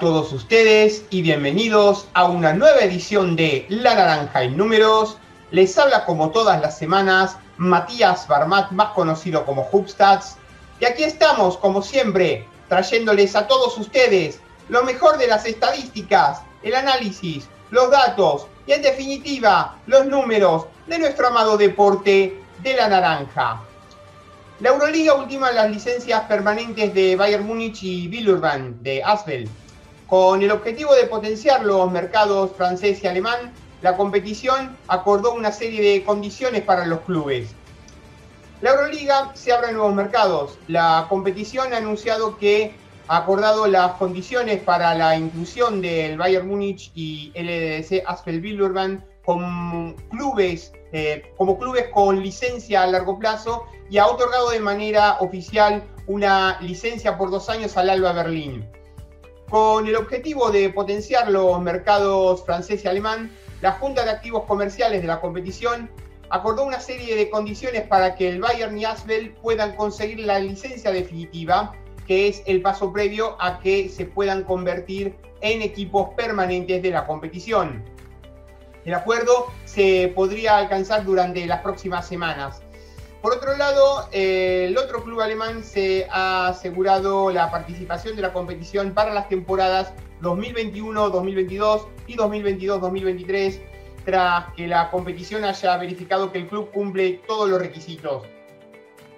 Todos ustedes y bienvenidos a una nueva edición de La Naranja en Números. Les habla como todas las semanas Matías Barmat, más conocido como Hubstats. Y aquí estamos, como siempre, trayéndoles a todos ustedes lo mejor de las estadísticas, el análisis, los datos y en definitiva los números de nuestro amado deporte de la naranja. La Euroliga ultima las licencias permanentes de Bayern Múnich y Villeurbanne de Asbel. Con el objetivo de potenciar los mercados francés y alemán, la competición acordó una serie de condiciones para los clubes. La Euroliga se abre a nuevos mercados. La competición ha anunciado que ha acordado las condiciones para la inclusión del Bayern Múnich y LDC Asbel Villeurbanne como clubes, eh, como clubes con licencia a largo plazo y ha otorgado de manera oficial una licencia por dos años al Alba Berlín. Con el objetivo de potenciar los mercados francés y alemán, la Junta de Activos Comerciales de la competición acordó una serie de condiciones para que el Bayern y Asbel puedan conseguir la licencia definitiva, que es el paso previo a que se puedan convertir en equipos permanentes de la competición. El acuerdo se podría alcanzar durante las próximas semanas. Por otro lado, el otro club alemán se ha asegurado la participación de la competición para las temporadas 2021-2022 y 2022-2023, tras que la competición haya verificado que el club cumple todos los requisitos.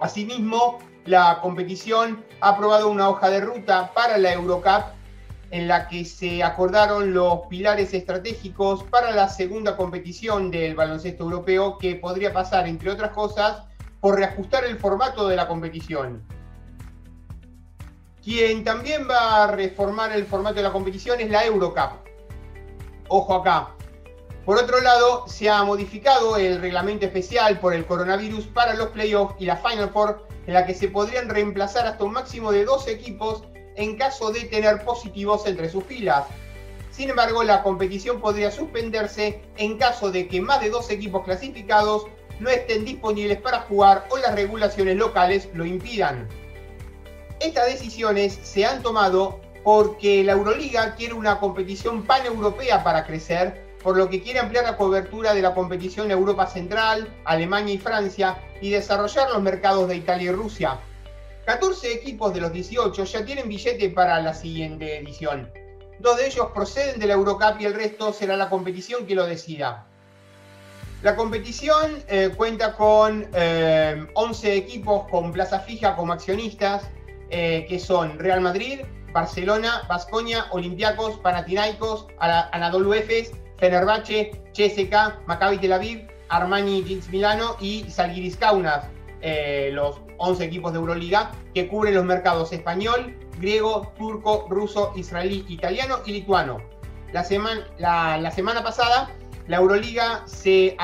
Asimismo, la competición ha aprobado una hoja de ruta para la Eurocup en la que se acordaron los pilares estratégicos para la segunda competición del baloncesto europeo que podría pasar, entre otras cosas, por reajustar el formato de la competición. Quien también va a reformar el formato de la competición es la Eurocup. Ojo acá. Por otro lado, se ha modificado el reglamento especial por el coronavirus para los playoffs y la Final Four, en la que se podrían reemplazar hasta un máximo de dos equipos en caso de tener positivos entre sus filas. Sin embargo, la competición podría suspenderse en caso de que más de dos equipos clasificados no estén disponibles para jugar o las regulaciones locales lo impidan. Estas decisiones se han tomado porque la Euroliga quiere una competición paneuropea para crecer, por lo que quiere ampliar la cobertura de la competición en Europa Central, Alemania y Francia y desarrollar los mercados de Italia y Rusia. 14 equipos de los 18 ya tienen billete para la siguiente edición. Dos de ellos proceden de la Eurocup y el resto será la competición que lo decida. La competición eh, cuenta con 11 eh, equipos con plaza fija como accionistas, eh, que son Real Madrid, Barcelona, Vasconia, Olympiacos, Panathinaikos, Anadolu Efes, Fenerbahce, CSK, Maccabi Tel Aviv, Armani Jeans Milano y Salgiris Kaunas, los 11 equipos de Euroliga que cubren los mercados español, griego, turco, ruso, israelí, italiano y lituano. La, la semana pasada la Euroliga se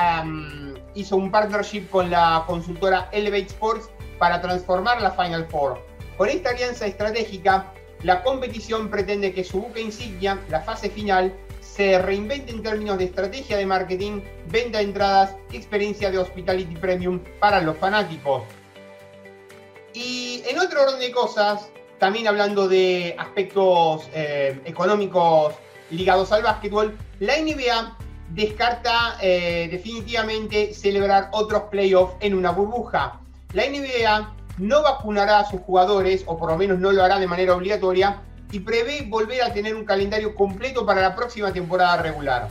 hizo un partnership con la consultora Elevate Sports para transformar la Final Four. Con esta alianza estratégica, la competición pretende que su buque insignia, la fase final, se reinvente en términos de estrategia de marketing, venta de entradas y experiencia de hospitality premium para los fanáticos. Y en otro orden de cosas, también hablando de aspectos eh, económicos ligados al básquetbol, la NBA descarta eh, definitivamente celebrar otros playoffs en una burbuja. La NBA no vacunará a sus jugadores, o por lo menos no lo hará de manera obligatoria, y prevé volver a tener un calendario completo para la próxima temporada regular.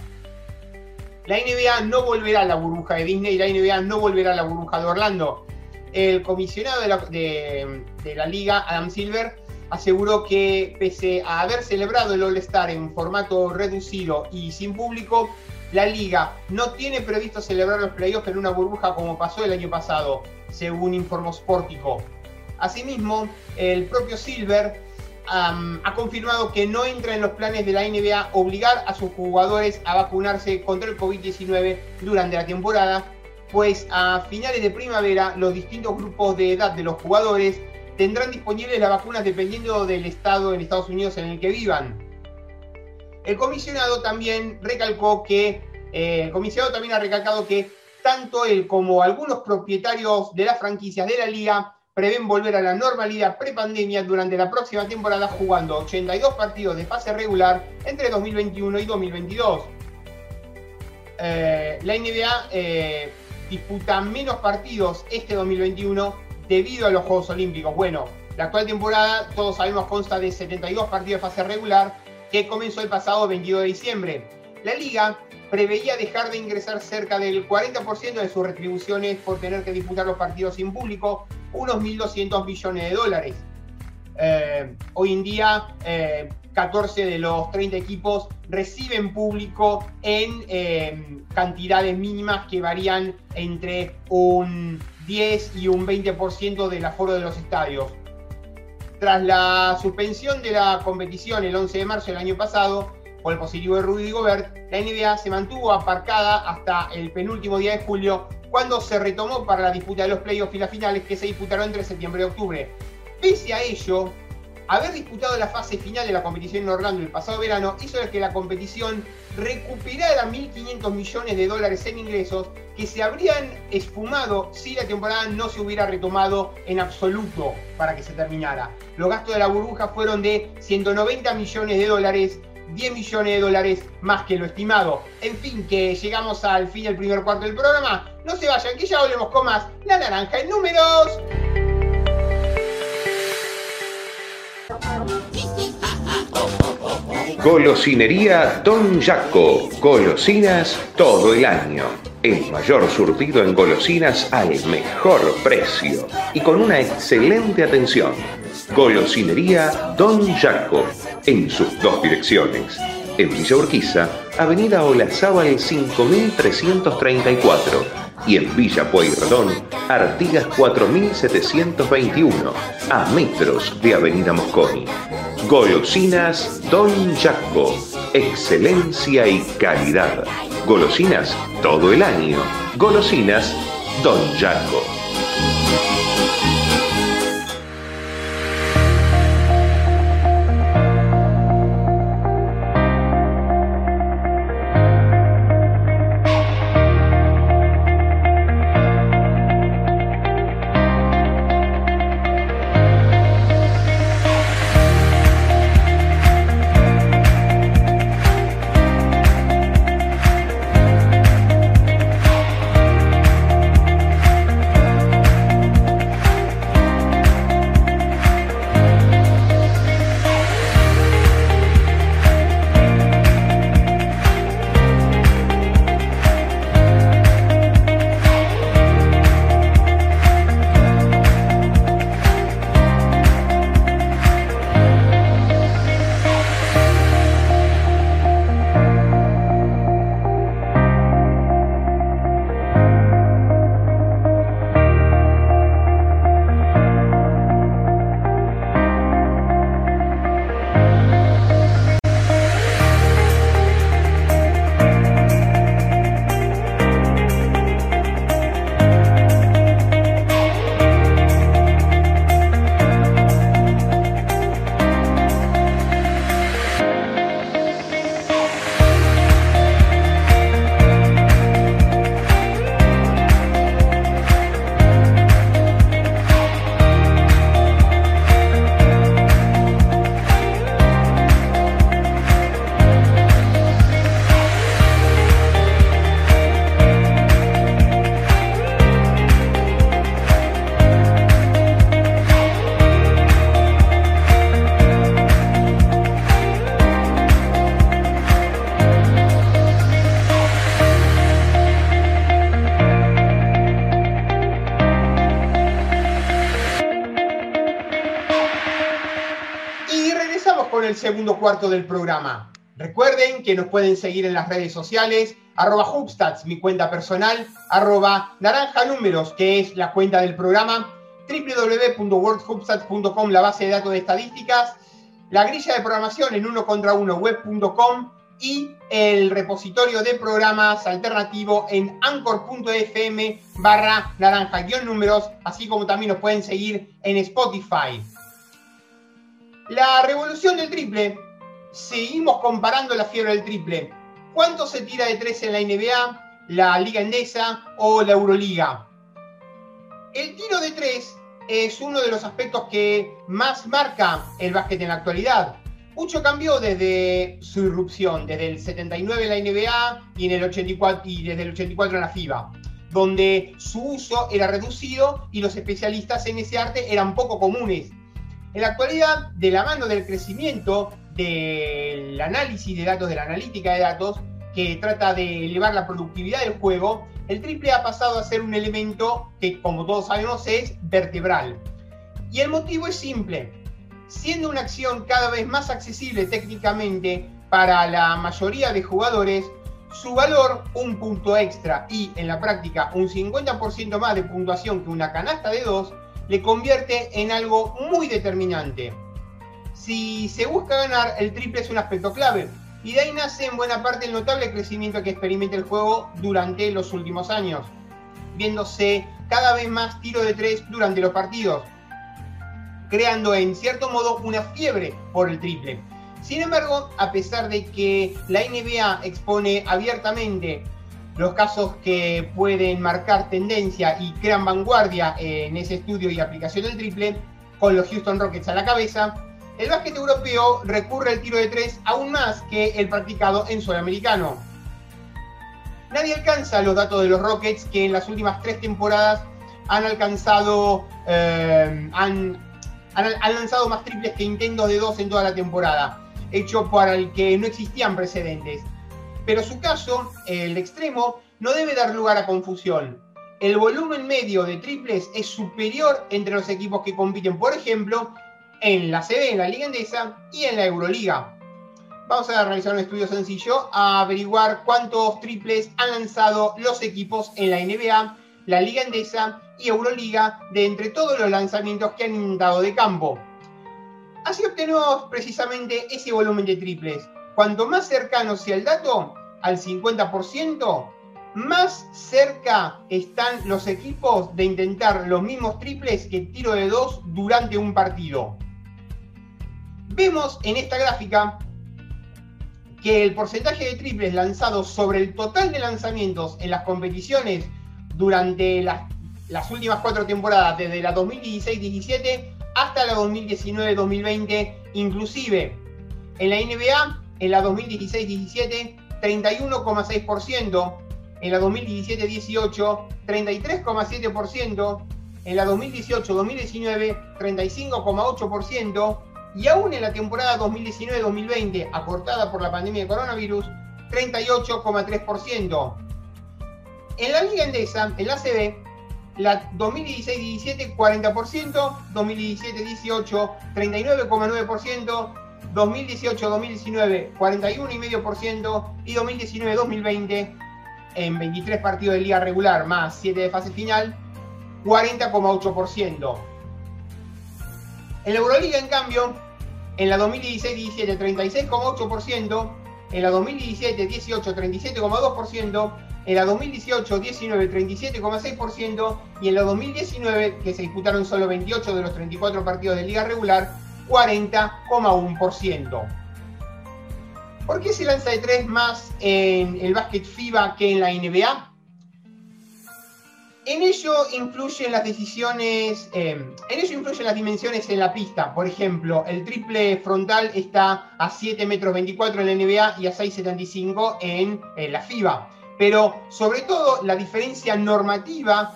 La NBA no volverá a la burbuja de Disney y la NBA no volverá a la burbuja de Orlando. El comisionado de la, de la liga, Adam Silver, aseguró que pese a haber celebrado el All-Star en formato reducido y sin público, la liga no tiene previsto celebrar los playoffs en una burbuja como pasó el año pasado, según informó Sportico. Asimismo, el propio Silver ha confirmado que no entra en los planes de la NBA obligar a sus jugadores a vacunarse contra el COVID-19 durante la temporada, pues a finales de primavera los distintos grupos de edad de los jugadores tendrán disponibles las vacunas dependiendo del estado en Estados Unidos en el que vivan. El comisionado también recalcó que, eh, comisionado también ha recalcado que tanto él como algunos propietarios de las franquicias de la liga prevén volver a la normalidad prepandemia durante la próxima temporada jugando 82 partidos de fase regular entre 2021 y 2022. Eh, la NBA eh, disputa menos partidos este 2021 debido a los Juegos Olímpicos. Bueno, la actual temporada, todos sabemos, consta de 72 partidos de fase regular que comenzó el pasado 22 de diciembre. La liga preveía dejar de ingresar cerca del 40% de sus retribuciones por tener que disputar los partidos sin público, unos 1.200 millones de dólares. Eh, hoy en día, 14 de los 30 equipos reciben público en eh, cantidades mínimas que varían entre un 10 y un 20% del aforo de los estadios. Tras la suspensión de la competición el 11 de marzo del año pasado, por el positivo de Rudy Gobert, la NBA se mantuvo aparcada hasta el penúltimo día de julio, cuando se retomó para la disputa de los playoffs y las finales que se disputaron entre septiembre y octubre. Pese a ello, haber disputado la fase final de la competición en Orlando el pasado verano hizo que la competición recuperara 1.500 millones de dólares en ingresos que se habrían esfumado si la temporada no se hubiera retomado en absoluto para que se terminara. Los gastos de la burbuja fueron de 190 millones de dólares 10 millones de dólares más que lo estimado. En fin, que llegamos al fin del primer cuarto del programa. No se vayan, que ya volvemos con más La Naranja en Números. Golosinería Don Jaco. Golosinas todo el año. El mayor surtido en golosinas al mejor precio y con una excelente atención. Golosinería Don Jaco. En sus dos direcciones. En Villa Urquiza, Avenida Olazábal 5334 y en Villa Pueyrredón, Artigas 4721, a metros de Avenida Mosconi. Golosinas Don Jaco, excelencia y calidad. Golosinas todo el año. Golosinas Don Jaco. Cuarto del programa. Recuerden que nos pueden seguir en las redes sociales, arroba Hubstats, mi cuenta personal, arroba naranja números, que es la cuenta del programa, www.worldhubstats.com, la base de datos de estadísticas, la grilla de programación en uno contra uno web.com y el repositorio de programas alternativo en anchor.fm barra naranja números, así como también nos pueden seguir en Spotify. La revolución del triple. Seguimos comparando la fiebre del triple. ¿Cuánto se tira de tres en la NBA, la Liga Endesa o la Euroliga? El tiro de tres es uno de los aspectos que más marca el básquet en la actualidad. Mucho cambió desde su irrupción, desde el 79 en la NBA y, en el 84, y desde el 84 en la FIBA, donde su uso era reducido y los especialistas en ese arte eran poco comunes. En la actualidad, de la mano del crecimiento del análisis de datos, de la analítica de datos, que trata de elevar la productividad del juego, el triple ha pasado a ser un elemento que, como todos sabemos, es vertebral. Y el motivo es simple. Siendo una acción cada vez más accesible técnicamente para la mayoría de jugadores, su valor, un punto extra y en la práctica un 50% más de puntuación que una canasta de dos, le convierte en algo muy determinante. Si se busca ganar, el triple es un aspecto clave, y de ahí nace en buena parte el notable crecimiento que experimenta el juego durante los últimos años, viéndose cada vez más tiro de tres durante los partidos, creando en cierto modo una fiebre por el triple. Sin embargo, a pesar de que la NBA expone abiertamente los casos que pueden marcar tendencia y crean vanguardia en ese estudio y aplicación del triple, con los Houston Rockets a la cabeza, el básquet europeo recurre al tiro de tres aún más que el practicado en sudamericano. Nadie alcanza los datos de los Rockets que en las últimas tres temporadas han alcanzado, eh, han, lanzado más triples que intentos de dos en toda la temporada, hecho para el que no existían precedentes. Pero su caso, el extremo, no debe dar lugar a confusión. El volumen medio de triples es superior entre los equipos que compiten, por ejemplo, en la CB, en la Liga Endesa y en la Euroliga. Vamos a realizar un estudio sencillo a averiguar cuántos triples han lanzado los equipos en la NBA, la Liga Endesa y Euroliga de entre todos los lanzamientos que han dado de campo. Así obtenemos precisamente ese volumen de triples. Cuanto más cercano sea el dato, al 50%, más cerca están los equipos de intentar los mismos triples que tiro de dos durante un partido. Vemos en esta gráfica que el porcentaje de triples lanzados sobre el total de lanzamientos en las competiciones durante las, últimas cuatro temporadas, desde la 2016-17 hasta la 2019-2020, inclusive en la NBA, en la 2016-17, 31,6%, en la 2017-18, 33,7%, en la 2018-2019, 35,8%, y aún en la temporada 2019-2020, acortada por la pandemia de coronavirus, 38,3%. En la Liga Endesa, en la CB, la 2016-17, 40%, 2017-18, 39,9%, 2018-2019, 41,5% y 2019-2020, en 23 partidos de liga regular más 7 de fase final, 40,8%. En la Euroliga, en cambio, en la 2016-17 36,8%, en la 2017-18 37,2%, en la 2018-19 37,6% y en la 2019, que se disputaron solo 28 de los 34 partidos de liga regular, 40,1%. ¿Por qué se lanza de 3 más en el básquet FIBA que en la NBA? En ello influyen las decisiones, eh, en ello influyen las dimensiones en la pista. Por ejemplo, el triple frontal está a 7 metros 24 en la NBA y a 6,75 en, en la FIBA. Pero sobre todo la diferencia normativa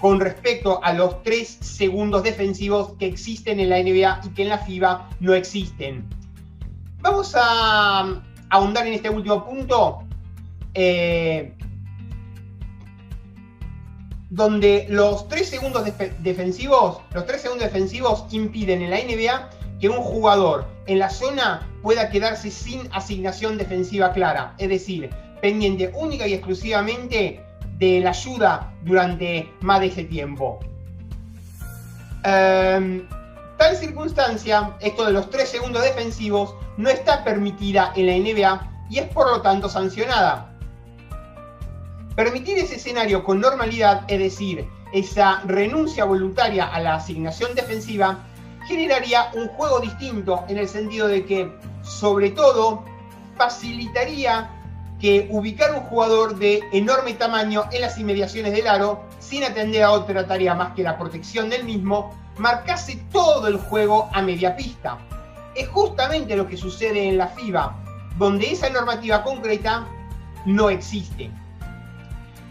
con respecto a los 3 segundos defensivos que existen en la NBA y que en la FIBA no existen. Vamos a ahondar en este último punto. Eh, donde los tres segundos defensivos, los tres segundos defensivos impiden en la NBA que un jugador en la zona pueda quedarse sin asignación defensiva clara, es decir, pendiente única y exclusivamente de la ayuda durante más de ese tiempo. Em, tal circunstancia, esto de los tres segundos defensivos, no está permitida en la NBA y es por lo tanto sancionada. Permitir ese escenario con normalidad, es decir, esa renuncia voluntaria a la asignación defensiva, generaría un juego distinto en el sentido de que, sobre todo, facilitaría que ubicar un jugador de enorme tamaño en las inmediaciones del aro, sin atender a otra tarea más que la protección del mismo, marcase todo el juego a media pista. Es justamente lo que sucede en la FIBA, donde esa normativa concreta no existe.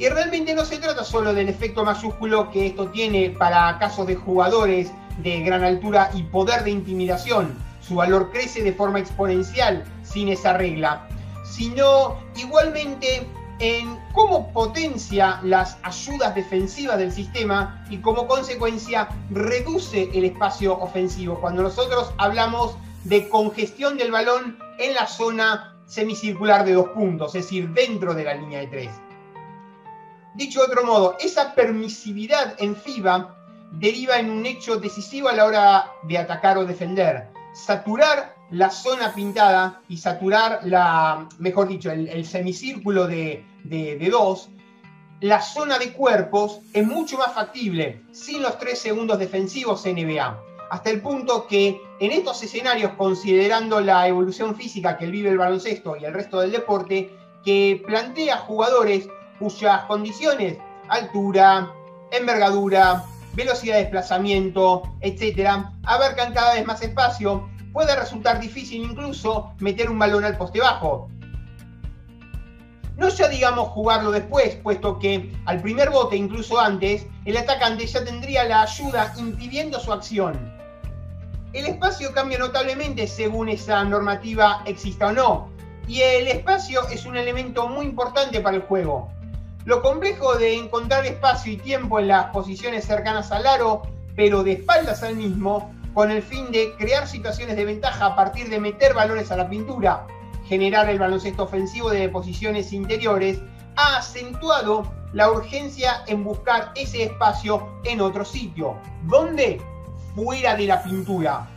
Y realmente no se trata solo del efecto mayúsculo que esto tiene para casos de jugadores de gran altura y poder de intimidación. Su valor crece de forma exponencial sin esa regla, sino igualmente en cómo potencia las ayudas defensivas del sistema y como consecuencia reduce el espacio ofensivo. Cuando nosotros hablamos de congestión del balón en la zona semicircular de dos puntos, es decir, dentro de la línea de tres. Dicho de otro modo, esa permisividad en FIBA deriva en un hecho decisivo a la hora de atacar o defender. Saturar la zona pintada y saturar la, mejor dicho, el, semicírculo de, de, dos, la zona de cuerpos es mucho más factible sin los tres segundos defensivos NBA. Hasta el punto que en estos escenarios, considerando la evolución física que vive el baloncesto y el resto del deporte, que plantea jugadores cuyas condiciones, altura, envergadura, velocidad de desplazamiento, etcétera, abarcan cada vez más espacio, puede resultar difícil incluso meter un balón al poste bajo. No ya digamos jugarlo después, puesto que al primer bote, incluso antes, el atacante ya tendría la ayuda impidiendo su acción. El espacio cambia notablemente según esa normativa exista o no, y el espacio es un elemento muy importante para el juego. Lo complejo de encontrar espacio y tiempo en las posiciones cercanas al aro, pero de espaldas al mismo, con el fin de crear situaciones de ventaja a partir de meter balones a la pintura, generar el baloncesto ofensivo de posiciones interiores, ha acentuado la urgencia en buscar ese espacio en otro sitio. ¿Dónde? Fuera de la pintura.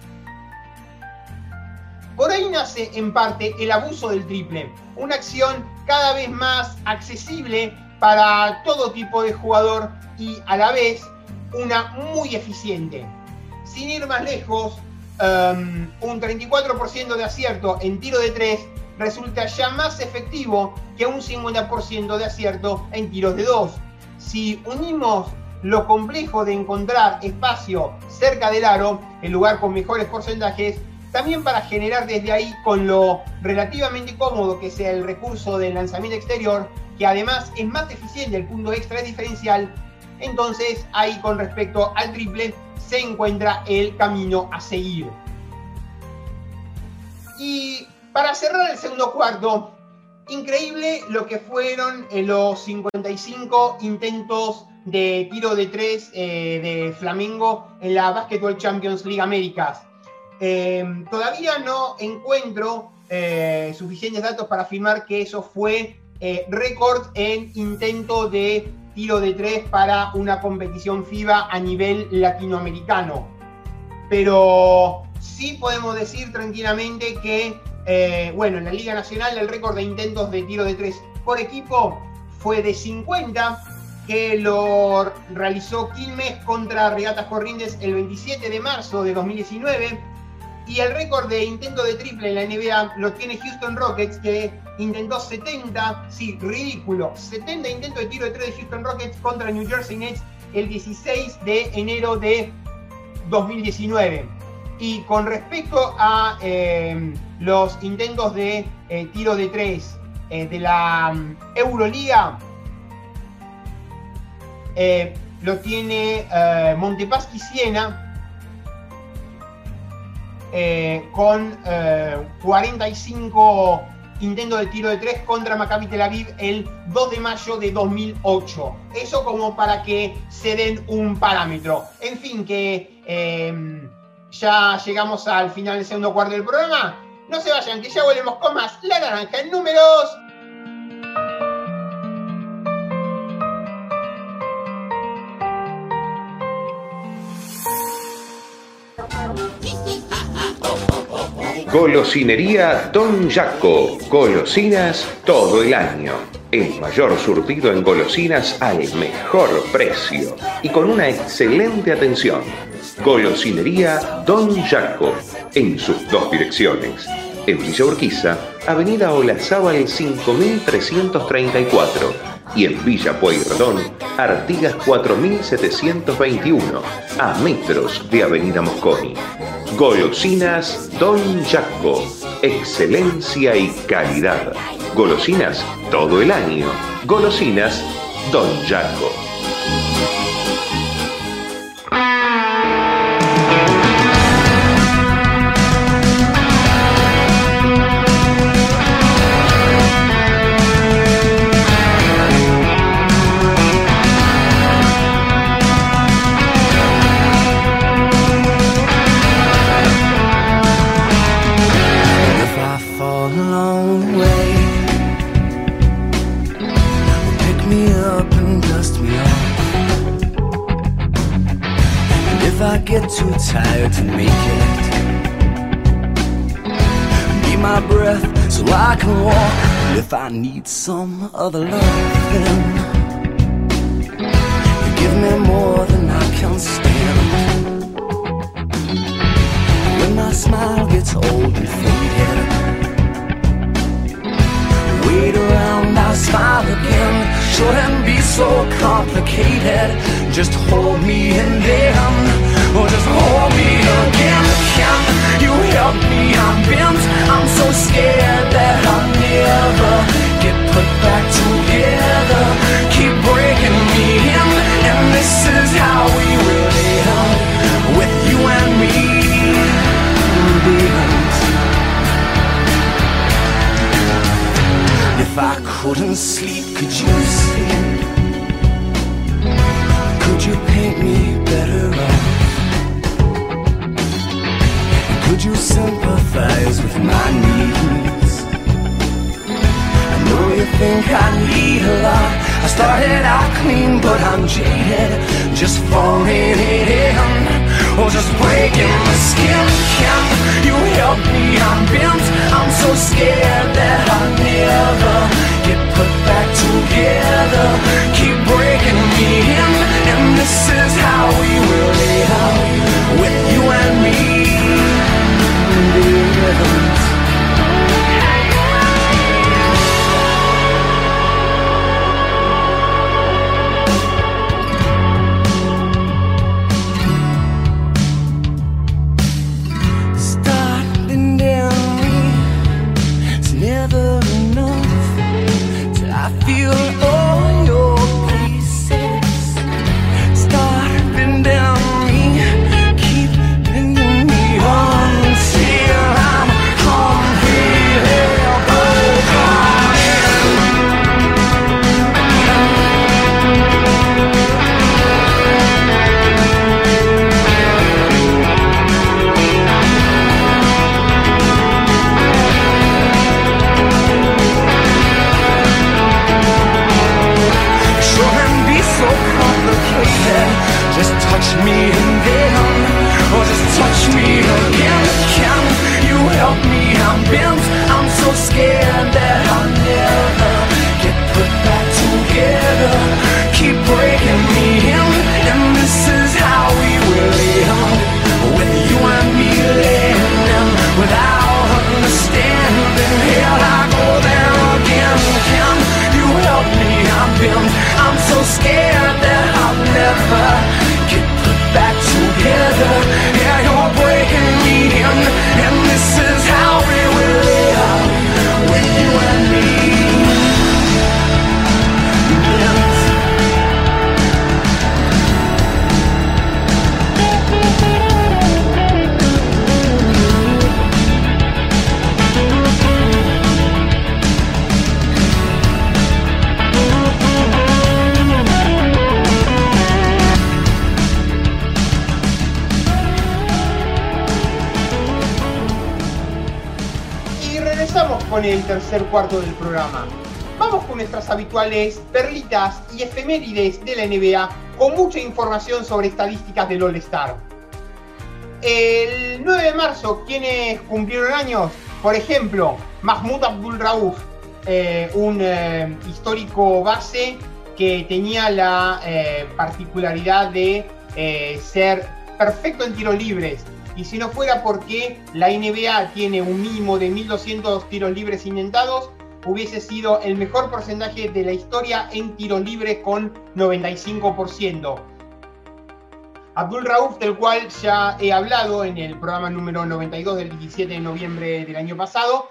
Por ahí nace en parte el abuso del triple, una acción cada vez más accesible para todo tipo de jugador y a la vez una muy eficiente. Sin ir más lejos, um, un 34% de acierto en tiro de 3 resulta ya más efectivo que un 50% de acierto en tiros de 2. Si unimos lo complejo de encontrar espacio cerca del aro, el lugar con mejores porcentajes, también para generar desde ahí con lo relativamente cómodo que sea el recurso del lanzamiento exterior, que además es más eficiente, el punto extra diferencial, entonces ahí con respecto al triple se encuentra el camino a seguir. Y para cerrar el segundo cuarto, increíble lo que fueron eh, los 55 intentos de tiro de tres eh, de Flamengo en la Basketball Champions League Américas. Em, todavía no encuentro eh, suficientes datos para afirmar que eso fue eh, récord en intento de tiro de tres para una competición FIBA a nivel latinoamericano. Pero sí podemos decir tranquilamente que, eh, bueno, en la Liga Nacional el récord de intentos de tiro de tres por equipo fue de 50, que lo realizó Quilmes contra Regatas Corrientes el 27 de marzo de 2019. Y el récord de intento de triple en la NBA lo tiene Houston Rockets, que intentó 70, sí, ridículo, 70 intentos de tiro de 3 de Houston Rockets contra New Jersey Nets el 16 de enero de 2019. Y con respecto a em, los intentos de eh, tiro de 3 eh, de la um, Euroliga, eh, lo tiene Montepaschi Siena con 45 intento de tiro de tres contra Maccabi Tel Aviv el 2 de mayo de 2008. Eso como para que se den un parámetro. En fin, que em, ya llegamos al final del segundo cuarto del programa. No se vayan, que ya volvemos con más La Naranja en números. Golosinería Don Jaco. Golosinas todo el año. El mayor surtido en golosinas al mejor precio y con una excelente atención. Golosinería Don Jaco. En sus dos direcciones. En Villa Urquiza, Avenida Olazábal 5334 y en Villa Pueyrredón, Artigas 4721, a metros de Avenida Mosconi. Golosinas Don Jaco, excelencia y calidad. Golosinas todo el año. Golosinas Don Jaco. some other love. scared. el tercer cuarto del programa. Vamos con nuestras habituales perlitas y efemérides de la NBA con mucha información sobre estadísticas del All-Star. El 9 de marzo, quienes cumplieron años, por ejemplo, Mahmoud Abdul Rauf, eh, un eh, histórico base que tenía la eh, particularidad de ser perfecto en tiros libres, y si no fuera porque la NBA tiene un mínimo de 1.200 tiros libres intentados, hubiese sido el mejor porcentaje de la historia en tiros libres con 95%. Abdul Rauf, del cual ya he hablado en el programa número 92 del 17 de noviembre del año pasado,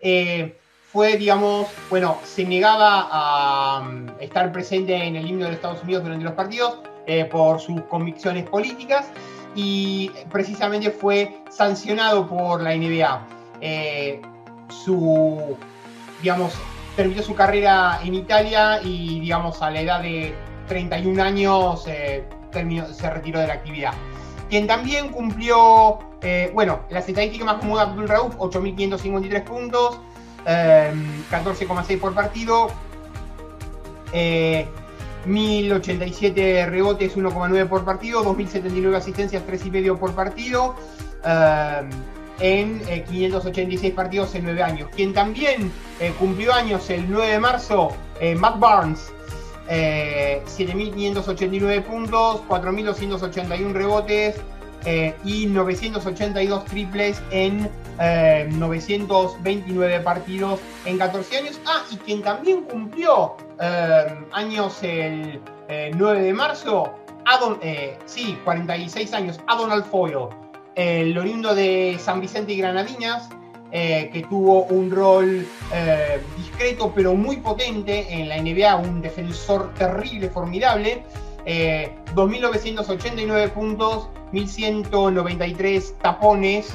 eh, fue, digamos, bueno, se negaba a mm, estar presente en el himno de Estados Unidos durante los partidos eh, por sus convicciones políticas y precisamente fue sancionado por la NBA. Eh, su, digamos, terminó su carrera en Italia y, digamos, a la edad de 31 años se retiró de la actividad. Quien también cumplió, eh, bueno, las estadísticas más de Abdul Rauf, 8.553 puntos, 14,6 em, por partido, 1.087 eh, rebotes, 1,9 por partido, 2.079 asistencias, 3,5 por partido, em, en 586 eh, partidos en 9 años. Quien también cumplió años el 9 de marzo, Matt Barnes, 7.589 eh, puntos, 4.281 rebotes eh, y 982 triples en 929 eh, partidos en 14 años. Ah, y quien también cumplió años el 9 de marzo, sí, 46 años, Adonald Foyle, el oriundo de San Vicente y Granadinas, eh, que tuvo un rol eh, discreto pero muy potente en la NBA, un defensor terrible, formidable. 2.989 eh, puntos, 1.193 tapones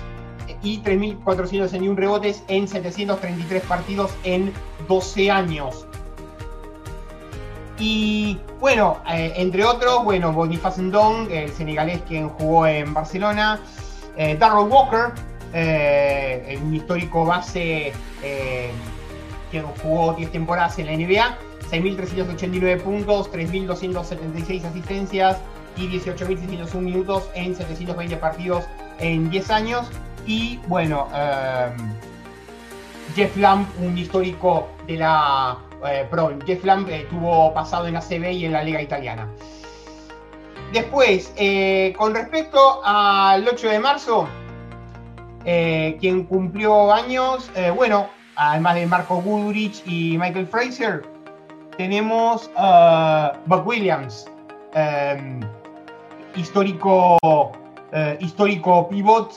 y 3.461 rebotes en 733 partidos en 12 años. Y bueno, entre otros, bueno, Boniface Ndong, el senegalés quien jugó en Barcelona, Darrell Walker, eh, un histórico base eh, que jugó 10 temporadas en la NBA, 6.389 puntos, 3.276 asistencias y 18.601 minutos en 720 partidos en 10 años. Y bueno, eh, Jeff Lamb, un histórico de la Pro. Jeff Lamb estuvo pasado en la CB y en la Liga Italiana. Después, con respecto al 8 de marzo, eh, quien cumplió años, eh, bueno, además de Marco Goodrich y Michael Fraser, tenemos Buck Williams, em, histórico, eh, histórico pivot,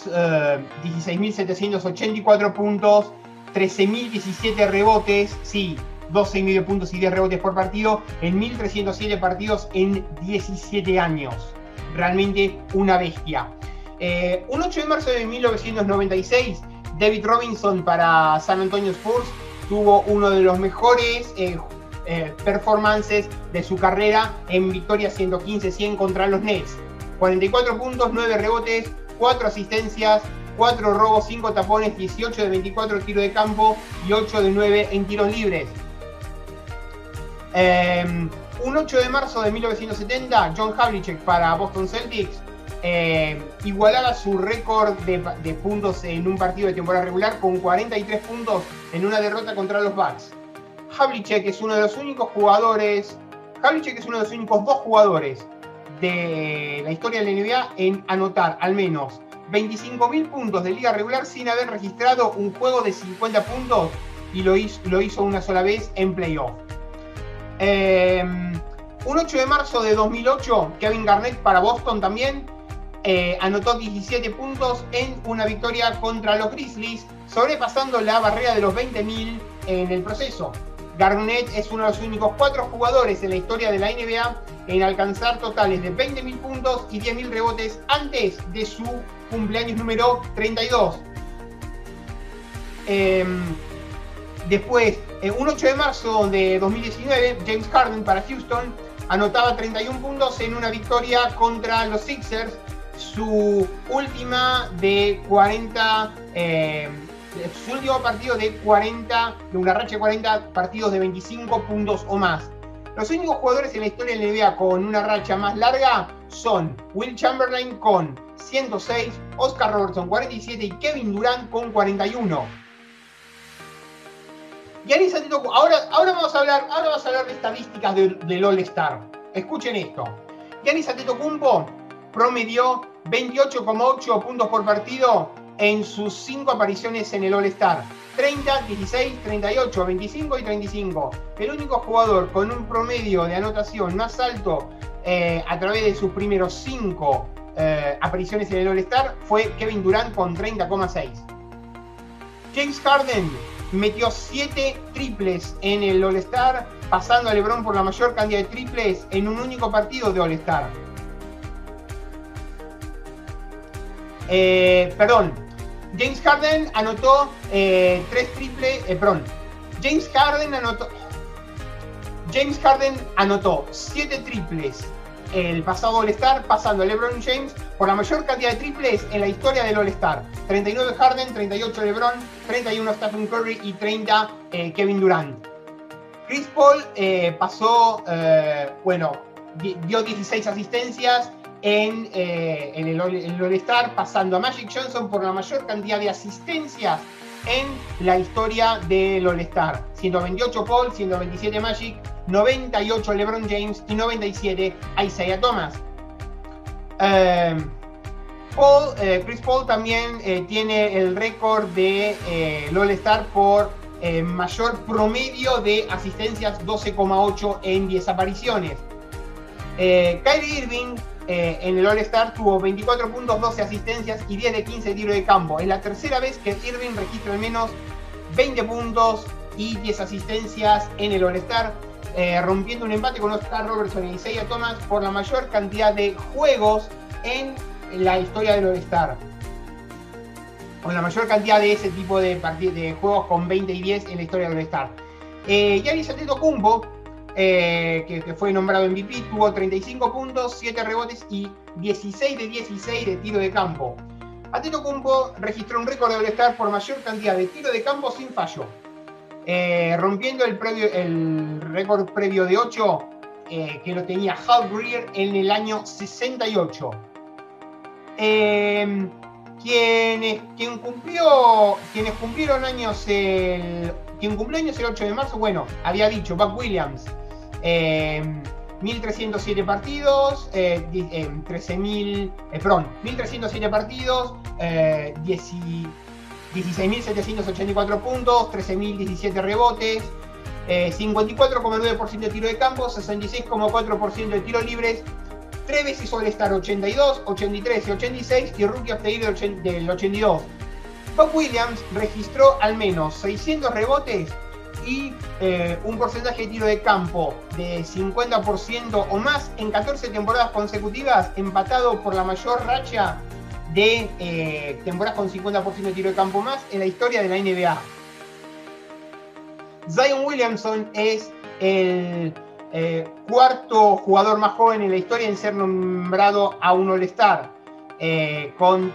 16.784 puntos, 13.017 rebotes, sí, 12,5 puntos y 10 rebotes por partido en 1.307 partidos en 17 años. Realmente una bestia. Eh, un 8 de marzo de 1996, David Robinson para San Antonio Spurs tuvo uno de los mejores eh, eh, performances de su carrera en victoria 115-100 contra los Nets. 44 puntos, 9 rebotes, 4 asistencias, 4 robos, 5 tapones, 18 de 24 tiros de campo y 8 de 9 en tiros libres. un 8 de marzo de 1970, John Havlicek para Boston Celtics eh, igualaba su récord de, puntos en un partido de temporada regular con 43 puntos en una derrota contra los Bucks. Havlicek es uno de los únicos jugadores, Havlicek es uno de los únicos dos jugadores de la historia de la NBA en anotar al menos 25.000 puntos de liga regular sin haber registrado un juego de 50 puntos y lo hizo, lo hizo una sola vez en playoff. Eh, un 8 de marzo de 2008, Kevin Garnett para Boston también eh, anotó 17 puntos en una victoria contra los Grizzlies, sobrepasando la barrera de los 20.000 en el proceso. Garnett es uno de los únicos cuatro jugadores en la historia de la NBA en alcanzar totales de 20.000 puntos y 10.000 rebotes antes de su cumpleaños número 32. Em, después, un 8 de marzo de 2019, James Harden para Houston anotaba 31 puntos en una victoria contra los Sixers su última de 40, eh, su último partido de 40, de una racha de 40 partidos de 25 puntos o más. Los únicos jugadores en la historia de la NBA con una racha más larga son Will Chamberlain con 106, Oscar Robertson 47 y Kevin Durant con 41. Giannis Antetokounmpo, ahora, ahora, vamos a hablar, ahora vamos a hablar de estadísticas del, All-Star. Escuchen esto. Giannis Antetokounmpo promedió 28,8 puntos por partido en sus cinco apariciones en el All-Star. 30, 16, 38, 25 y 35. El único jugador con un promedio de anotación más alto eh, a través de sus primeros cinco eh, apariciones en el All-Star fue Kevin Durant con 30,6. James Harden metió 7 triples en el All-Star, pasando a LeBron por la mayor cantidad de triples en un único partido de All-Star. Eh, perdón, James Harden anotó 3 eh, triples, eh, perdón, James Harden anotó James Harden anotó 7 triples el pasado All-Star, pasando a LeBron James por la mayor cantidad de triples en la historia del All-Star. 39 Harden, 38 LeBron, 31 Stephen Curry y 30 eh, Kevin Durant. Chris Paul eh, pasó, bueno, dio 16 asistencias en, en el All-Star, pasando a Magic Johnson por la mayor cantidad de asistencias en la historia del All-Star. 128 Paul, 127 Magic, 98 LeBron James y 97 Isaiah Thomas. Eh, Paul, eh, Chris Paul también eh, tiene el récord de All-Star por mayor promedio de asistencias 12,8 en 10 apariciones. Kyrie Irving en el All-Star tuvo 24 puntos, 12 asistencias y 10 de 15 tiros de campo. Es la tercera vez que Irving registra al menos 20 puntos y 10 asistencias en el All-Star. Eh, rompiendo un empate con Oscar Robertson y Isaiah Thomas por la mayor cantidad de juegos en la historia del All-Star. Con la mayor cantidad de ese tipo de, de juegos con 20 y 10 en la historia del All-Star. Eh, Giannis Antetokounmpo, eh, que, fue nombrado MVP, tuvo 35 puntos, 7 rebotes y 16 de 16 de tiro de campo. Antetokounmpo registró un récord de All-Star por mayor cantidad de tiro de campo sin fallo. Eh, rompiendo el, récord previo de 8 eh, que lo tenía Hal Greer en el año 68. Eh, quienes, quien cumplió, quienes cumplieron años el, quien cumplió años el 8 de marzo, bueno, había dicho Buck Williams, 1307 partidos, 13.000, perdón, 1307 partidos, 10 16.784 puntos, 13.017 rebotes, 54,9% de tiro de campo, 66,4% de tiros libres, 3 veces All-Star 82, 83 y 86 y Rookie of del 82. Bob Williams registró al menos 600 rebotes y eh, un porcentaje de tiro de campo de 50% o más en 14 temporadas consecutivas, empatado por la mayor racha de eh, temporadas con 50% de tiro de campo más en la historia de la NBA. Zion Williamson es el eh, cuarto jugador más joven en la historia en ser nombrado a un All-Star. Con,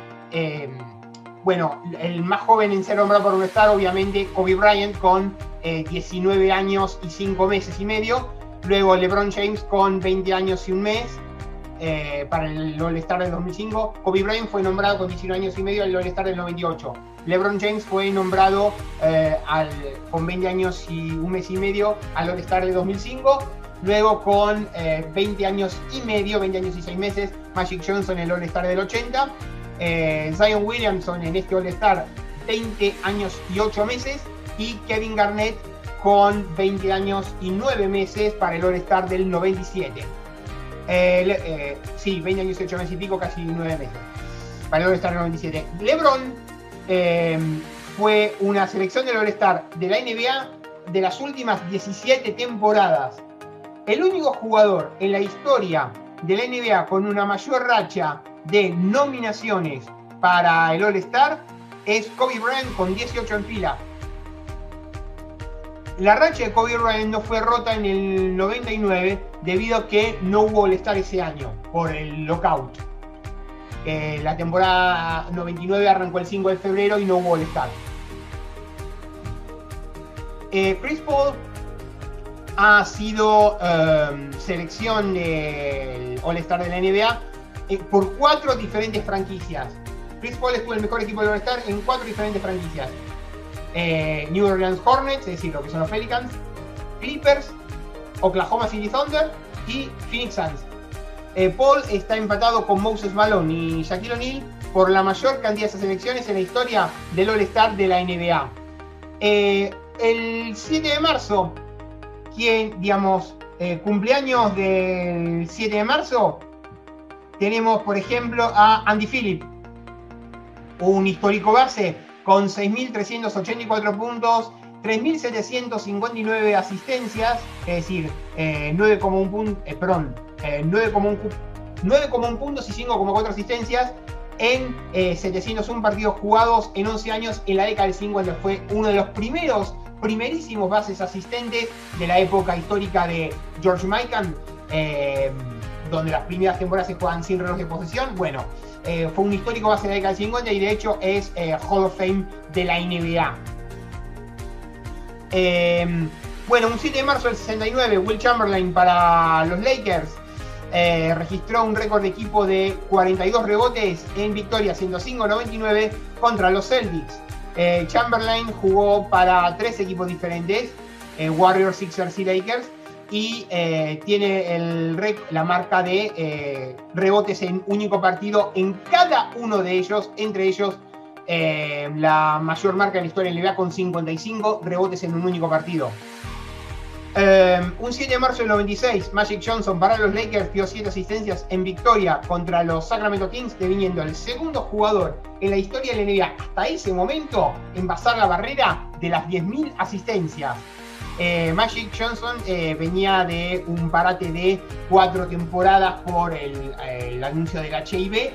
bueno, el más joven en ser nombrado por un All-Star, obviamente, Kobe Bryant, con 19 años y 5 meses y medio. Luego LeBron James con 20 años y un mes. Eh, para el All-Star del 2005. Kobe Bryant fue nombrado con 19 años y medio al All-Star del 98. LeBron James fue nombrado eh, al, con 20 años y un mes y medio al All-Star del 2005. Luego con 20 eh, años y medio, 20 años y 6 meses, Magic Johnson en el All-Star del 80. Zion Williamson en este All-Star 20 años y 8 meses. Y Kevin Garnett con 20 años y 9 meses para el All-Star del 97. Eh, sí, 20 años, 8 meses y pico, casi 9 meses. Para el All-Star 97. LeBron eh, fue una selección del All-Star de la NBA de las últimas 17 temporadas. El único jugador en la historia de la NBA con una mayor racha de nominaciones para el All-Star es Kobe Bryant con 18 en fila. La racha de Kobe Bryant no fue rota en el 99 debido a que no hubo All-Star ese año por el lockout. Eh, la temporada 99 arrancó el 5 de febrero y no hubo All-Star. Eh, Chris Paul ha sido em, selección del All-Star de la NBA eh, por cuatro diferentes franquicias. Chris Paul estuvo el mejor equipo del All-Star en cuatro diferentes franquicias. Eh, New Orleans Hornets, es decir, lo que son los Pelicans, Clippers, Oklahoma City Thunder y Phoenix Suns. Eh, Paul está empatado con Moses Malone y Shaquille O'Neal por la mayor cantidad de selecciones en la historia del All-Star de la NBA. Eh, el 7 de marzo, quien, digamos, cumpleaños del 7 de marzo, tenemos, por ejemplo, a Andy Phillip, un histórico base con 6.384 puntos, 3.759 asistencias, es decir, 9,1 puntos, perdón, 9,1 puntos y 5,4 asistencias en 701 partidos jugados en 11 años en la década del 50. Fue uno de los primeros, primerísimos bases asistentes de la época histórica de George Mikan, eh, donde las primeras temporadas se juegan sin reloj de posesión. Bueno, eh, fue un histórico base de la década del 50 y de hecho es eh, Hall of Fame de la NBA. bueno, un 7 de marzo del 69, Will Chamberlain para los Lakers eh, registró un récord de equipo de 42 rebotes en victoria 105-99 contra los Celtics. Chamberlain jugó para tres equipos diferentes, Warriors, Sixers y Lakers, y tiene el la marca de rebotes en único partido en cada uno de ellos, entre ellos la mayor marca de la historia en NBA con 55 rebotes en un único partido. Em, un 7 de marzo del 96, Magic Johnson para los Lakers dio 7 asistencias en victoria contra los Sacramento Kings, deviniendo el segundo jugador en la historia de la NBA hasta ese momento en pasar la barrera de las 10.000 asistencias. Eh, Magic Johnson eh, venía de un parate de cuatro temporadas por el, el anuncio del HIV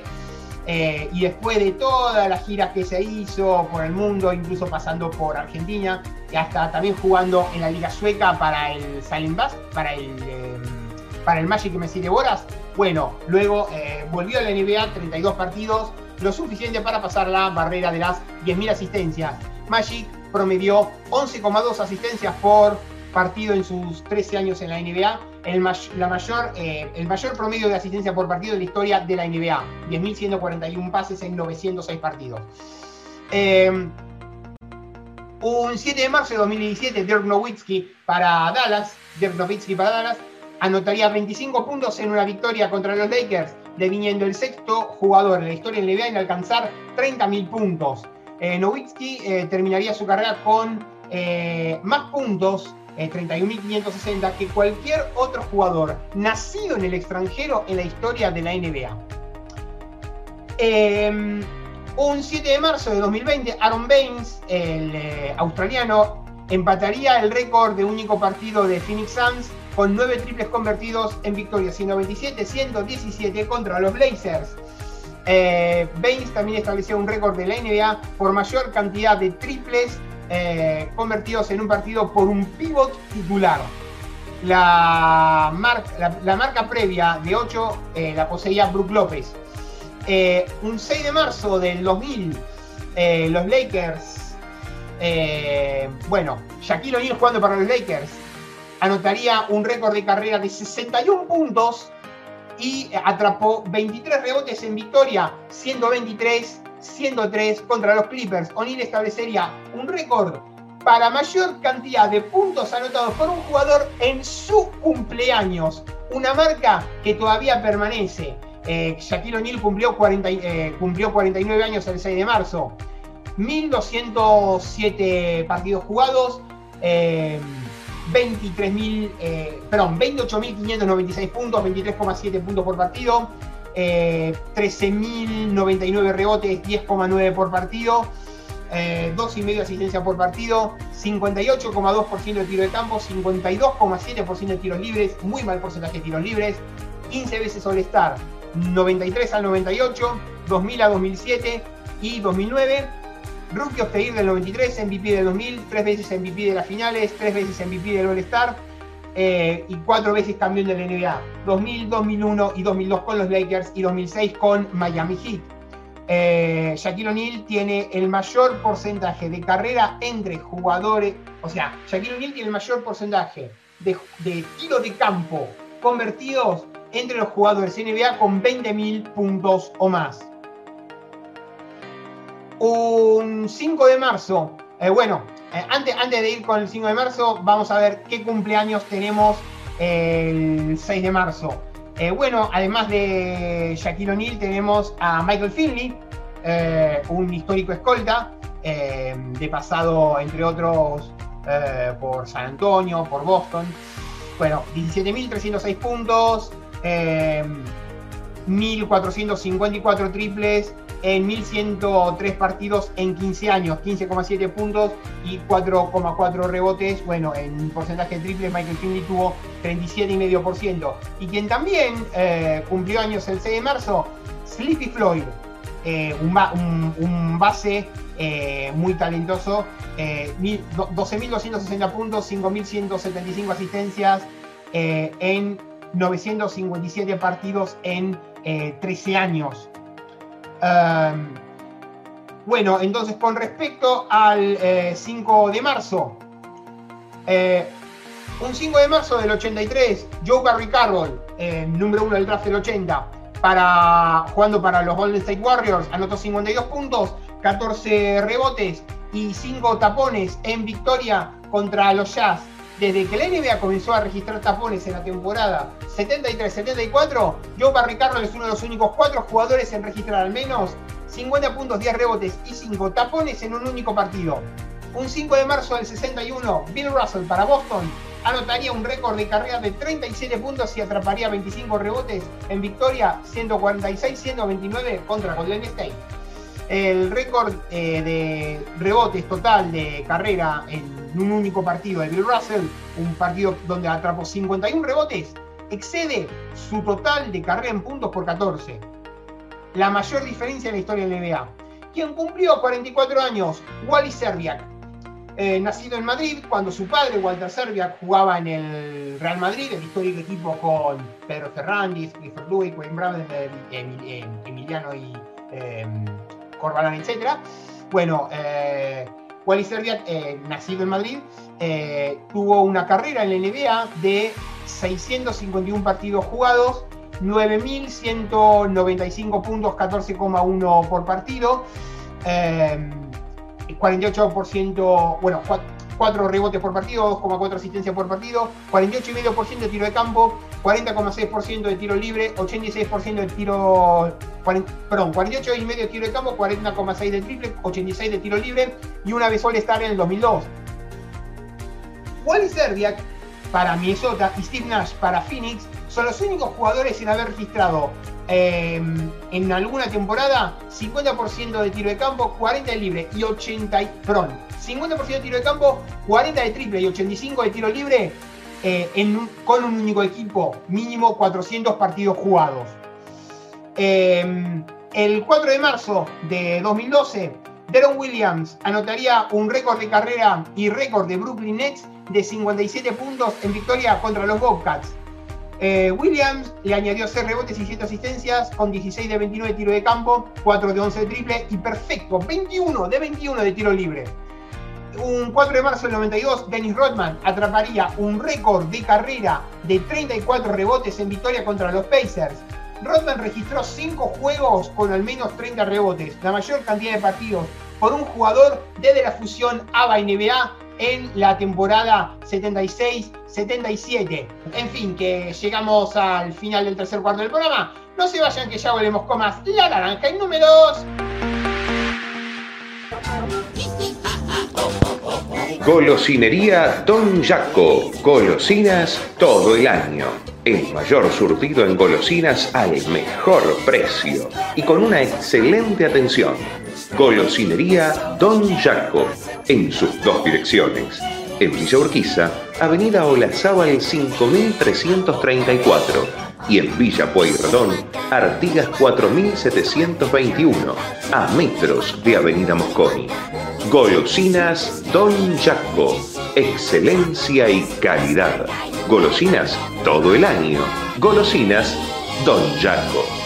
eh, y después de todas las giras que se hizo por el mundo, incluso pasando por Argentina, y hasta también jugando en la Liga Sueca para el Silent para el, eh, para el Magic Messi Boras, bueno, luego volvió a la NBA, 32 partidos, lo suficiente para pasar la barrera de las 10.000 asistencias. Magic promedió 11,2 asistencias por partido en sus 13 años en la NBA el, la mayor, eh, el mayor promedio de asistencia por partido de la historia de la NBA, 10.141 pases en 906 partidos. Em, un 7 de marzo de 2017, Dirk Nowitzki para Dallas, Dirk Nowitzki para Dallas, anotaría 25 puntos en una victoria contra los Lakers, deviniendo el sexto jugador en la historia de la NBA en alcanzar 30.000 puntos. Eh, Nowitzki eh, terminaría su carrera con más puntos 31.560 eh, que cualquier otro jugador nacido en el extranjero en la historia de la NBA. Em, un 7 de marzo de 2020, Aaron Baines, el eh, australiano, empataría el récord de único partido de Phoenix Suns con 9 triples convertidos en victoria 127-117 contra los Blazers. Eh, Baines también estableció un récord de la NBA por mayor cantidad de triples eh, convertidos en un partido por un pivot titular. La, marca previa de 8 eh, la poseía Brook López. Eh, un 6 de marzo del 2000, los Lakers, bueno, Shaquille O'Neal jugando para los Lakers, anotaría un récord de carrera de 61 puntos y atrapó 23 rebotes en victoria, 123 103 contra los Clippers. O'Neal establecería un récord para mayor cantidad de puntos anotados por un jugador en su cumpleaños. Una marca que todavía permanece. Eh, Shaquille O'Neal cumplió, eh, cumplió 49 años el 6 de marzo. 1207 partidos jugados. Eh, 23.000, eh, perdón, 28.596 puntos, 23,7 puntos por partido. 13.099 eh, rebotes, 10,9 por partido, eh, 2,5 asistencia por partido, 58,2% de tiro de campo, 52,7% de tiros libres, muy mal porcentaje de tiros libres, 15 veces All-Star, 93 al 98, 2000 a 2007 y 2009. Rookie of the Year del 93, MVP del 2000, 3 veces MVP de las finales, 3 veces MVP del All-Star, eh, y cuatro veces campeón de la NBA. 2000, 2001 y 2002 con los Lakers y 2006 con Miami Heat. Eh, Shaquille O'Neal tiene el mayor porcentaje de carrera entre jugadores, o sea, Shaquille O'Neal tiene el mayor porcentaje de, de tiros de campo convertidos entre los jugadores NBA con 20.000 puntos o más. Un 5 de marzo, eh, bueno, eh, antes, antes de ir con el 5 de marzo, vamos a ver qué cumpleaños tenemos el 6 de marzo. Eh, bueno, además de Shaquille O'Neal, tenemos a Michael Finley, un histórico escolta, de pasado, entre otros, por San Antonio, por Boston. Bueno, 17.306 puntos, 1.454 triples en 1.103 partidos en 15 años, 15,7 puntos y 4,4 rebotes. Bueno, en porcentaje de triples Michael Finley tuvo 37,5%. Y quien también cumplió años el 6 de marzo, Sleepy Floyd, eh, un, base eh, muy talentoso, 12.260 eh, puntos, 5.175 asistencias en 957 partidos en 13 años. Bueno, entonces con respecto al 5 de marzo, un 5 de marzo del 83, Joe Barry Carroll, número 1 del draft del 80, para, jugando para los Golden State Warriors, anotó 52 puntos, 14 rebotes y 5 tapones en victoria contra los Jazz. Desde que la NBA comenzó a registrar tapones en la temporada 73-74, Joe Barry Carroll es uno de los únicos cuatro jugadores en registrar al menos 50 puntos, 10 rebotes y 5 tapones en un único partido. Un 5 de marzo del 61, Bill Russell para Boston anotaría un récord de carrera de 37 puntos y atraparía 25 rebotes en victoria 146-129 contra Golden State. El récord eh, de rebotes total de carrera en un único partido de Bill Russell, un partido donde atrapó 51 rebotes, excede su total de carrera en puntos por 14. La mayor diferencia en la historia de la NBA. Quien cumplió 44 años, Wally Serbiak, eh, nacido en Madrid, cuando su padre, Walter Serbia, jugaba en el Real Madrid, el histórico equipo con Pedro Ferrandis, Clifford Lewis, Wayne Brown, Emiliano y eh, Corbalán, etc. Bueno, eh, Wally Serbia, eh, nacido en Madrid, tuvo una carrera en la NBA de 651 partidos jugados, 9.195 puntos, 14,1 por partido. 48%, bueno, 4, rebotes por partido, 2,4 asistencias por partido, 48,5% de tiro de campo, 40,6% de tiro libre, 86% de tiro, perdón, 48,5% de tiro de campo, 40,6% de triple, 86% de tiro libre y una vez All-Star en el 2002. Wally Serbiak para Minnesota y Steve Nash para Phoenix son los únicos jugadores en haber registrado Em, en alguna temporada 50% de tiro de campo, 40 de libre y 80, perdón, 50% de tiro de campo, 40 de triple y 85 de tiro libre eh, con un único equipo, mínimo 400 partidos jugados. Em, el 4 de marzo de 2012, Deron Williams anotaría un récord de carrera y récord de Brooklyn Nets de 57 puntos en victoria contra los Bobcats. Eh, Williams le añadió 6 rebotes y 7 asistencias con 16 de 29 de tiro de campo, 4 de 11 de triple y perfecto, 21 de 21 de tiro libre. Un 4 de marzo del 92, Dennis Rodman atraparía un récord de carrera de 34 rebotes en victoria contra los Pacers. Rodman registró 5 juegos con al menos 30 rebotes, la mayor cantidad de partidos por un jugador desde la fusión ABA-NBA en la temporada 76-77. En fin, que llegamos al final del tercer cuarto del programa. No se vayan que ya volvemos con más La Naranja en números. Golosinería Don Jaco. Golosinas todo el año. El mayor surtido en golosinas al mejor precio y con una excelente atención. Golosinería Don Jaco en sus dos direcciones. En Villa Urquiza, Avenida Olazábal 5334 y en Villa Pueyrredón, Artigas 4721, a metros de Avenida Mosconi. Golosinas Don Jaco, excelencia y calidad. Golosinas todo el año. Golosinas Don Jaco.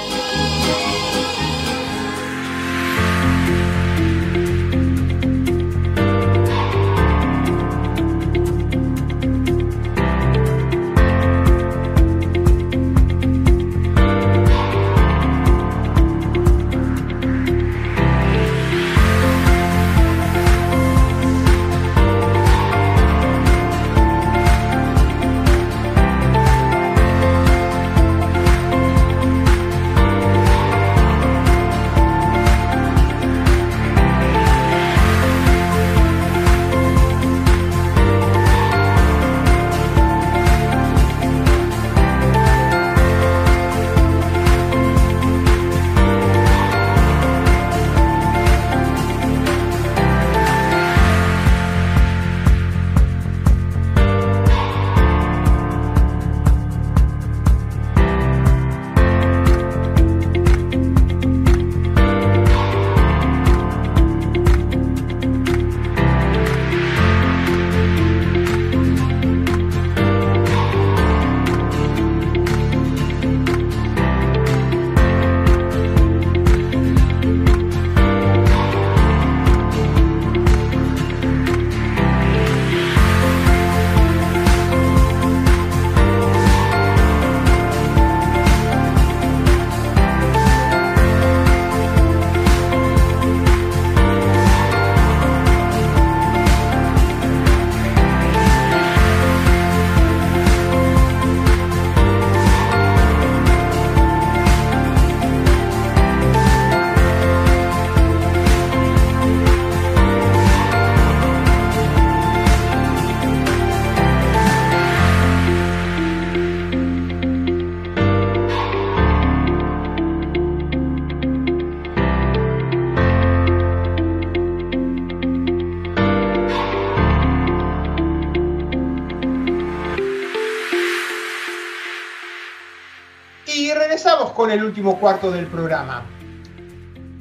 El último cuarto del programa.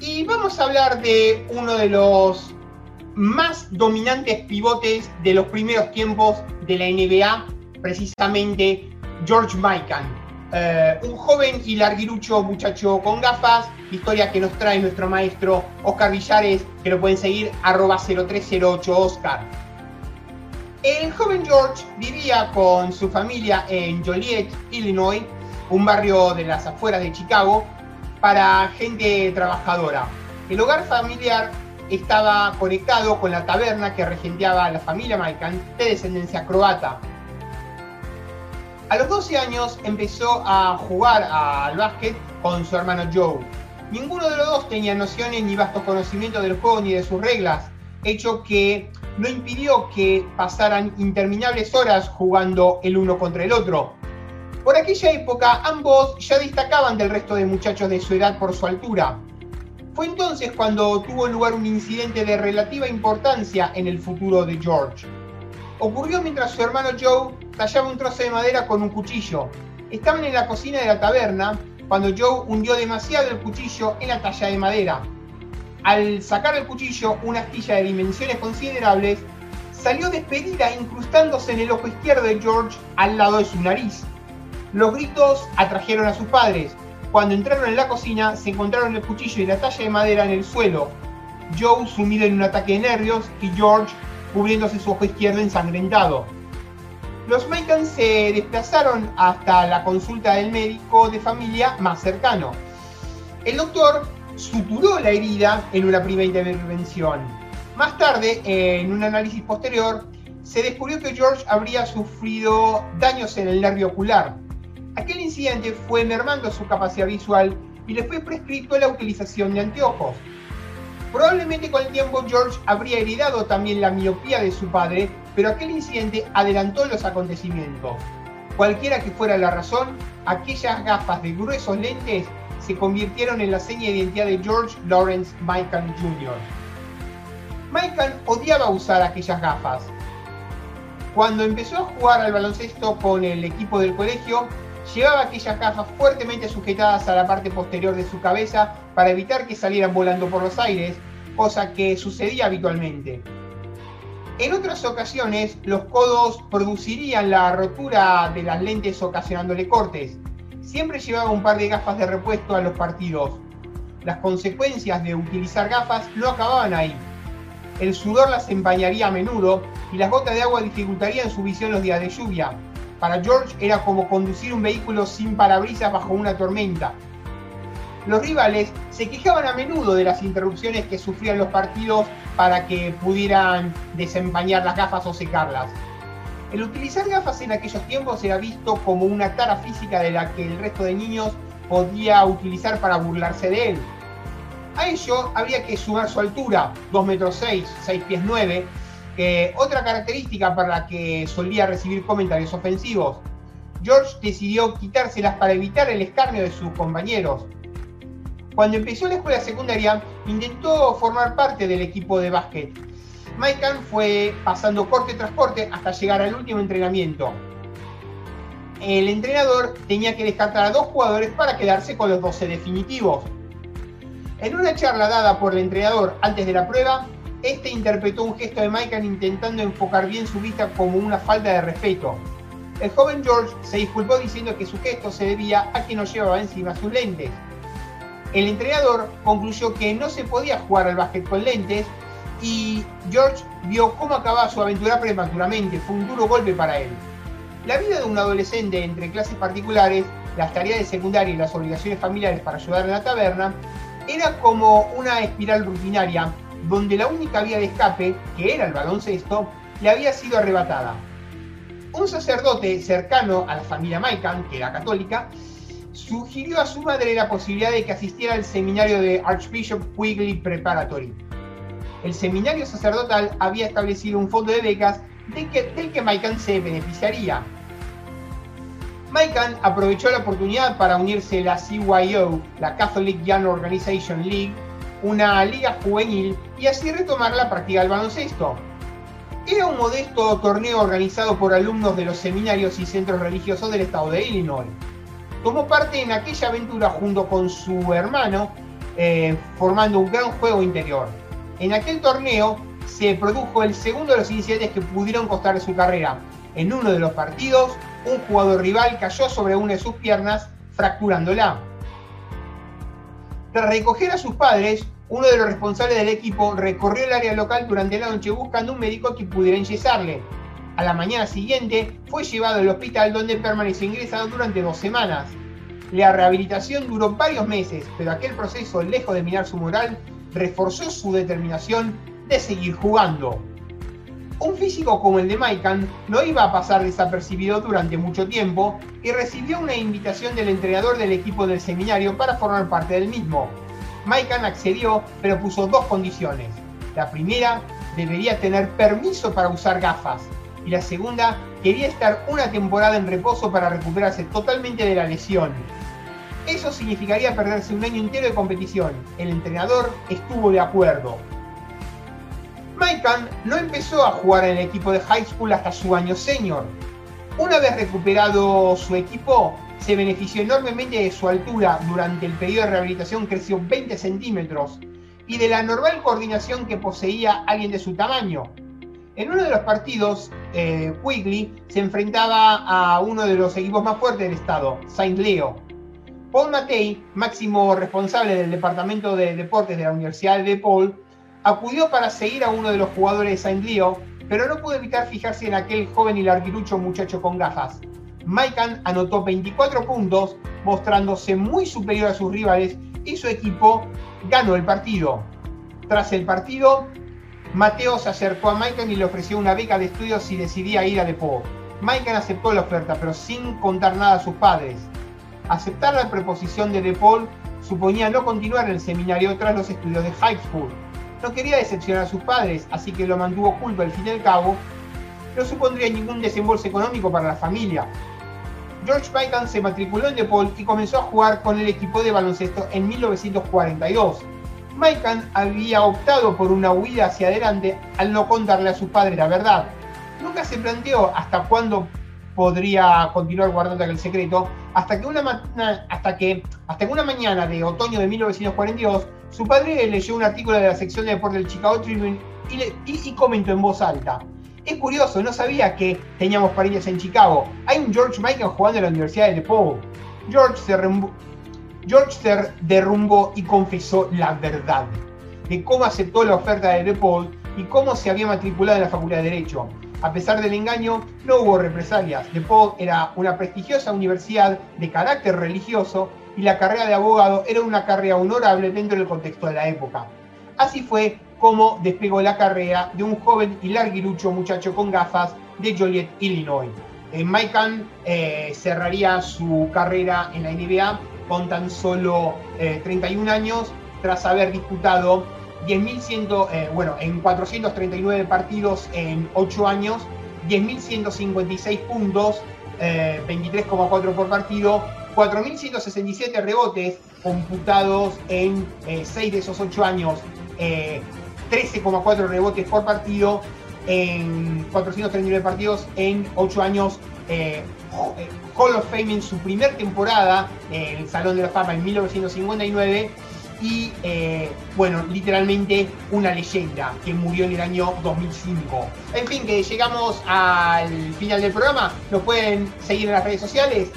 Y vamos a hablar de uno de los más dominantes pivotes de los primeros tiempos de la NBA, precisamente George Mikan. Eh, un joven y larguirucho muchacho con gafas, historia que nos trae nuestro maestro Oscar Villares, que lo pueden seguir arroba 0308 Oscar. El joven George vivía con su familia en Joliet, Illinois, un barrio de las afueras de Chicago, para gente trabajadora. El hogar familiar estaba conectado con la taberna que regenteaba la familia Maikan de descendencia croata. A los 12 años empezó a jugar al básquet con su hermano Joe. Ninguno de los dos tenía nociones ni vasto conocimiento del juego ni de sus reglas, hecho que no impidió que pasaran interminables horas jugando el uno contra el otro. Por aquella época ambos ya destacaban del resto de muchachos de su edad por su altura. Fue entonces cuando tuvo lugar un incidente de relativa importancia en el futuro de George. Ocurrió mientras su hermano Joe tallaba un trozo de madera con un cuchillo. Estaban en la cocina de la taberna cuando Joe hundió demasiado el cuchillo en la talla de madera. Al sacar el cuchillo, una astilla de dimensiones considerables salió despedida incrustándose en el ojo izquierdo de George al lado de su nariz. Los gritos atrajeron a sus padres. Cuando entraron en la cocina, se encontraron el cuchillo y la talla de madera en el suelo. Joe sumido en un ataque de nervios y George cubriéndose su ojo izquierdo ensangrentado. Los Macon se desplazaron hasta la consulta del médico de familia más cercano. El doctor suturó la herida en una primera intervención. Más tarde, en un análisis posterior, se descubrió que George habría sufrido daños en el nervio ocular. Aquel incidente fue mermando su capacidad visual y le fue prescrito la utilización de anteojos. Probablemente con el tiempo George habría heredado también la miopía de su padre, pero aquel incidente adelantó los acontecimientos. Cualquiera que fuera la razón, aquellas gafas de gruesos lentes se convirtieron en la seña de identidad de George Lawrence Michael Jr. Michael odiaba usar aquellas gafas. Cuando empezó a jugar al baloncesto con el equipo del colegio, llevaba aquellas gafas fuertemente sujetadas a la parte posterior de su cabeza para evitar que salieran volando por los aires, cosa que sucedía habitualmente. En otras ocasiones, los codos producirían la rotura de las lentes ocasionándole cortes. Siempre llevaba un par de gafas de repuesto a los partidos. Las consecuencias de utilizar gafas no acababan ahí. El sudor las empañaría a menudo y las gotas de agua dificultarían su visión los días de lluvia. Para George era como conducir un vehículo sin parabrisas bajo una tormenta. Los rivales se quejaban a menudo de las interrupciones que sufrían los partidos para que pudieran desempañar las gafas o secarlas. El utilizar gafas en aquellos tiempos era visto como una tara física de la que el resto de niños podía utilizar para burlarse de él. A ello habría que sumar su altura, 2 metros 6, 6 pies 9, otra característica para la que solía recibir comentarios ofensivos. George decidió quitárselas para evitar el escarnio de sus compañeros. Cuando empezó la escuela secundaria, intentó formar parte del equipo de básquet. Maikan fue pasando corte tras corte hasta llegar al último entrenamiento. El entrenador tenía que descartar a dos jugadores para quedarse con los 12 definitivos. En una charla dada por el entrenador antes de la prueba, este interpretó un gesto de Michael intentando enfocar bien su vista como una falta de respeto. El joven George se disculpó diciendo que su gesto se debía a que no llevaba encima sus lentes. El entrenador concluyó que no se podía jugar al básquet con lentes y George vio cómo acababa su aventura prematuramente. Fue un duro golpe para él. La vida de un adolescente entre clases particulares, las tareas de secundaria y las obligaciones familiares para ayudar en la taberna era como una espiral rutinaria donde la única vía de escape, que era el baloncesto, le había sido arrebatada. Un sacerdote cercano a la familia Maikan, que era católica, sugirió a su madre la posibilidad de que asistiera al seminario de Archbishop Quigley Preparatory. El seminario sacerdotal había establecido un fondo de becas que, del que Maikan se beneficiaría. Maikan aprovechó la oportunidad para unirse a la CYO, la Catholic Young Organization League, una liga juvenil y así retomar la práctica del baloncesto. Era un modesto torneo organizado por alumnos de los seminarios y centros religiosos del estado de Illinois. tomó parte en aquella aventura junto con su hermano, eh, formando un gran juego interior. En aquel torneo se produjo el segundo de los incidentes que pudieron costarle su carrera. En uno de los partidos, un jugador rival cayó sobre una de sus piernas, fracturándola. Tras recoger a sus padres, uno de los responsables del equipo recorrió el área local durante la noche buscando un médico que pudiera enyesarle. A la mañana siguiente fue llevado al hospital donde permaneció ingresado durante dos semanas. La rehabilitación duró varios meses, pero aquel proceso, lejos de mirar su moral, reforzó su determinación de seguir jugando. Un físico como el de Maikan no iba a pasar desapercibido durante mucho tiempo y recibió una invitación del entrenador del equipo del seminario para formar parte del mismo. Maikan accedió, pero puso dos condiciones. La primera, debería tener permiso para usar gafas. Y la segunda, quería estar una temporada en reposo para recuperarse totalmente de la lesión. Eso significaría perderse un año entero de competición. El entrenador estuvo de acuerdo. Maikan no empezó a jugar en el equipo de high school hasta su año senior. Una vez recuperado su equipo, se benefició enormemente de su altura. Durante el periodo de rehabilitación creció 20 centímetros y de la normal coordinación que poseía alguien de su tamaño. En uno de los partidos, eh, Quigley se enfrentaba a uno de los equipos más fuertes del estado, Saint Leo. Paul Matei, máximo responsable del Departamento de Deportes de la Universidad de Paul, acudió para seguir a uno de los jugadores de Saint Leo, pero no pudo evitar fijarse en aquel joven y larguirucho muchacho con gafas. Maikan anotó 24 puntos, mostrándose muy superior a sus rivales y su equipo ganó el partido. Tras el partido, Mateo se acercó a Maikan y le ofreció una beca de estudios si decidía ir a DePaul. Maikan aceptó la oferta, pero sin contar nada a sus padres. Aceptar la preposición de DePaul suponía no continuar el seminario tras los estudios de high school. No quería decepcionar a sus padres, así que lo mantuvo oculto al fin y al cabo. No supondría ningún desembolso económico para la familia. George Mikan se matriculó en DePaul y comenzó a jugar con el equipo de baloncesto en 1942. Mikan había optado por una huida hacia adelante al no contarle a sus padres la verdad. Nunca se planteó hasta cuándo podría continuar guardando aquel secreto, hasta que, una hasta, que, hasta que una mañana de otoño de 1942 su padre leyó un artículo de la sección de deporte del Chicago Tribune y, comentó en voz alta. Es curioso, no sabía que teníamos parientes en Chicago. Hay un George Michael jugando en la Universidad de DePaul. George se, George se derrumbó y confesó la verdad de cómo aceptó la oferta de DePaul y cómo se había matriculado en la Facultad de Derecho. A pesar del engaño, no hubo represalias. DePaul era una prestigiosa universidad de carácter religioso y la carrera de abogado era una carrera honorable dentro del contexto de la época. Así fue como despegó la carrera de un joven y larguirucho muchacho con gafas de Joliet, Illinois. En Mike eh, cerraría su carrera en la NBA con tan solo 31 eh, años tras haber disputado 10.100, eh, bueno, en 439 partidos en 8 años, 10.156 puntos, 23,4 por partido, 4.167 rebotes computados en 6 eh, de esos 8 años, 13,4 eh, rebotes por partido en 439 partidos en 8 años. Eh, Hall of Fame en su primer temporada, el Salón de la Fama en 1959 y bueno, literalmente una leyenda que murió en el año 2005. En fin, que llegamos al final del programa. Nos pueden seguir en las redes sociales,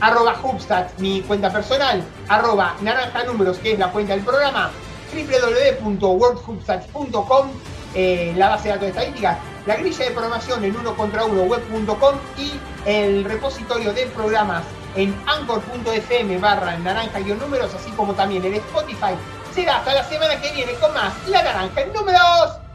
arroba Hubstat, mi cuenta personal, arroba naranja números, que es la cuenta del programa, www.worldhubstat.com, eh, la base de datos estadísticas, la grilla de programación en uno contra uno web.com y el repositorio de programas en anchor.fm barra naranja números, así como también en Spotify. Será hasta la semana que viene con más La Naranja en Números.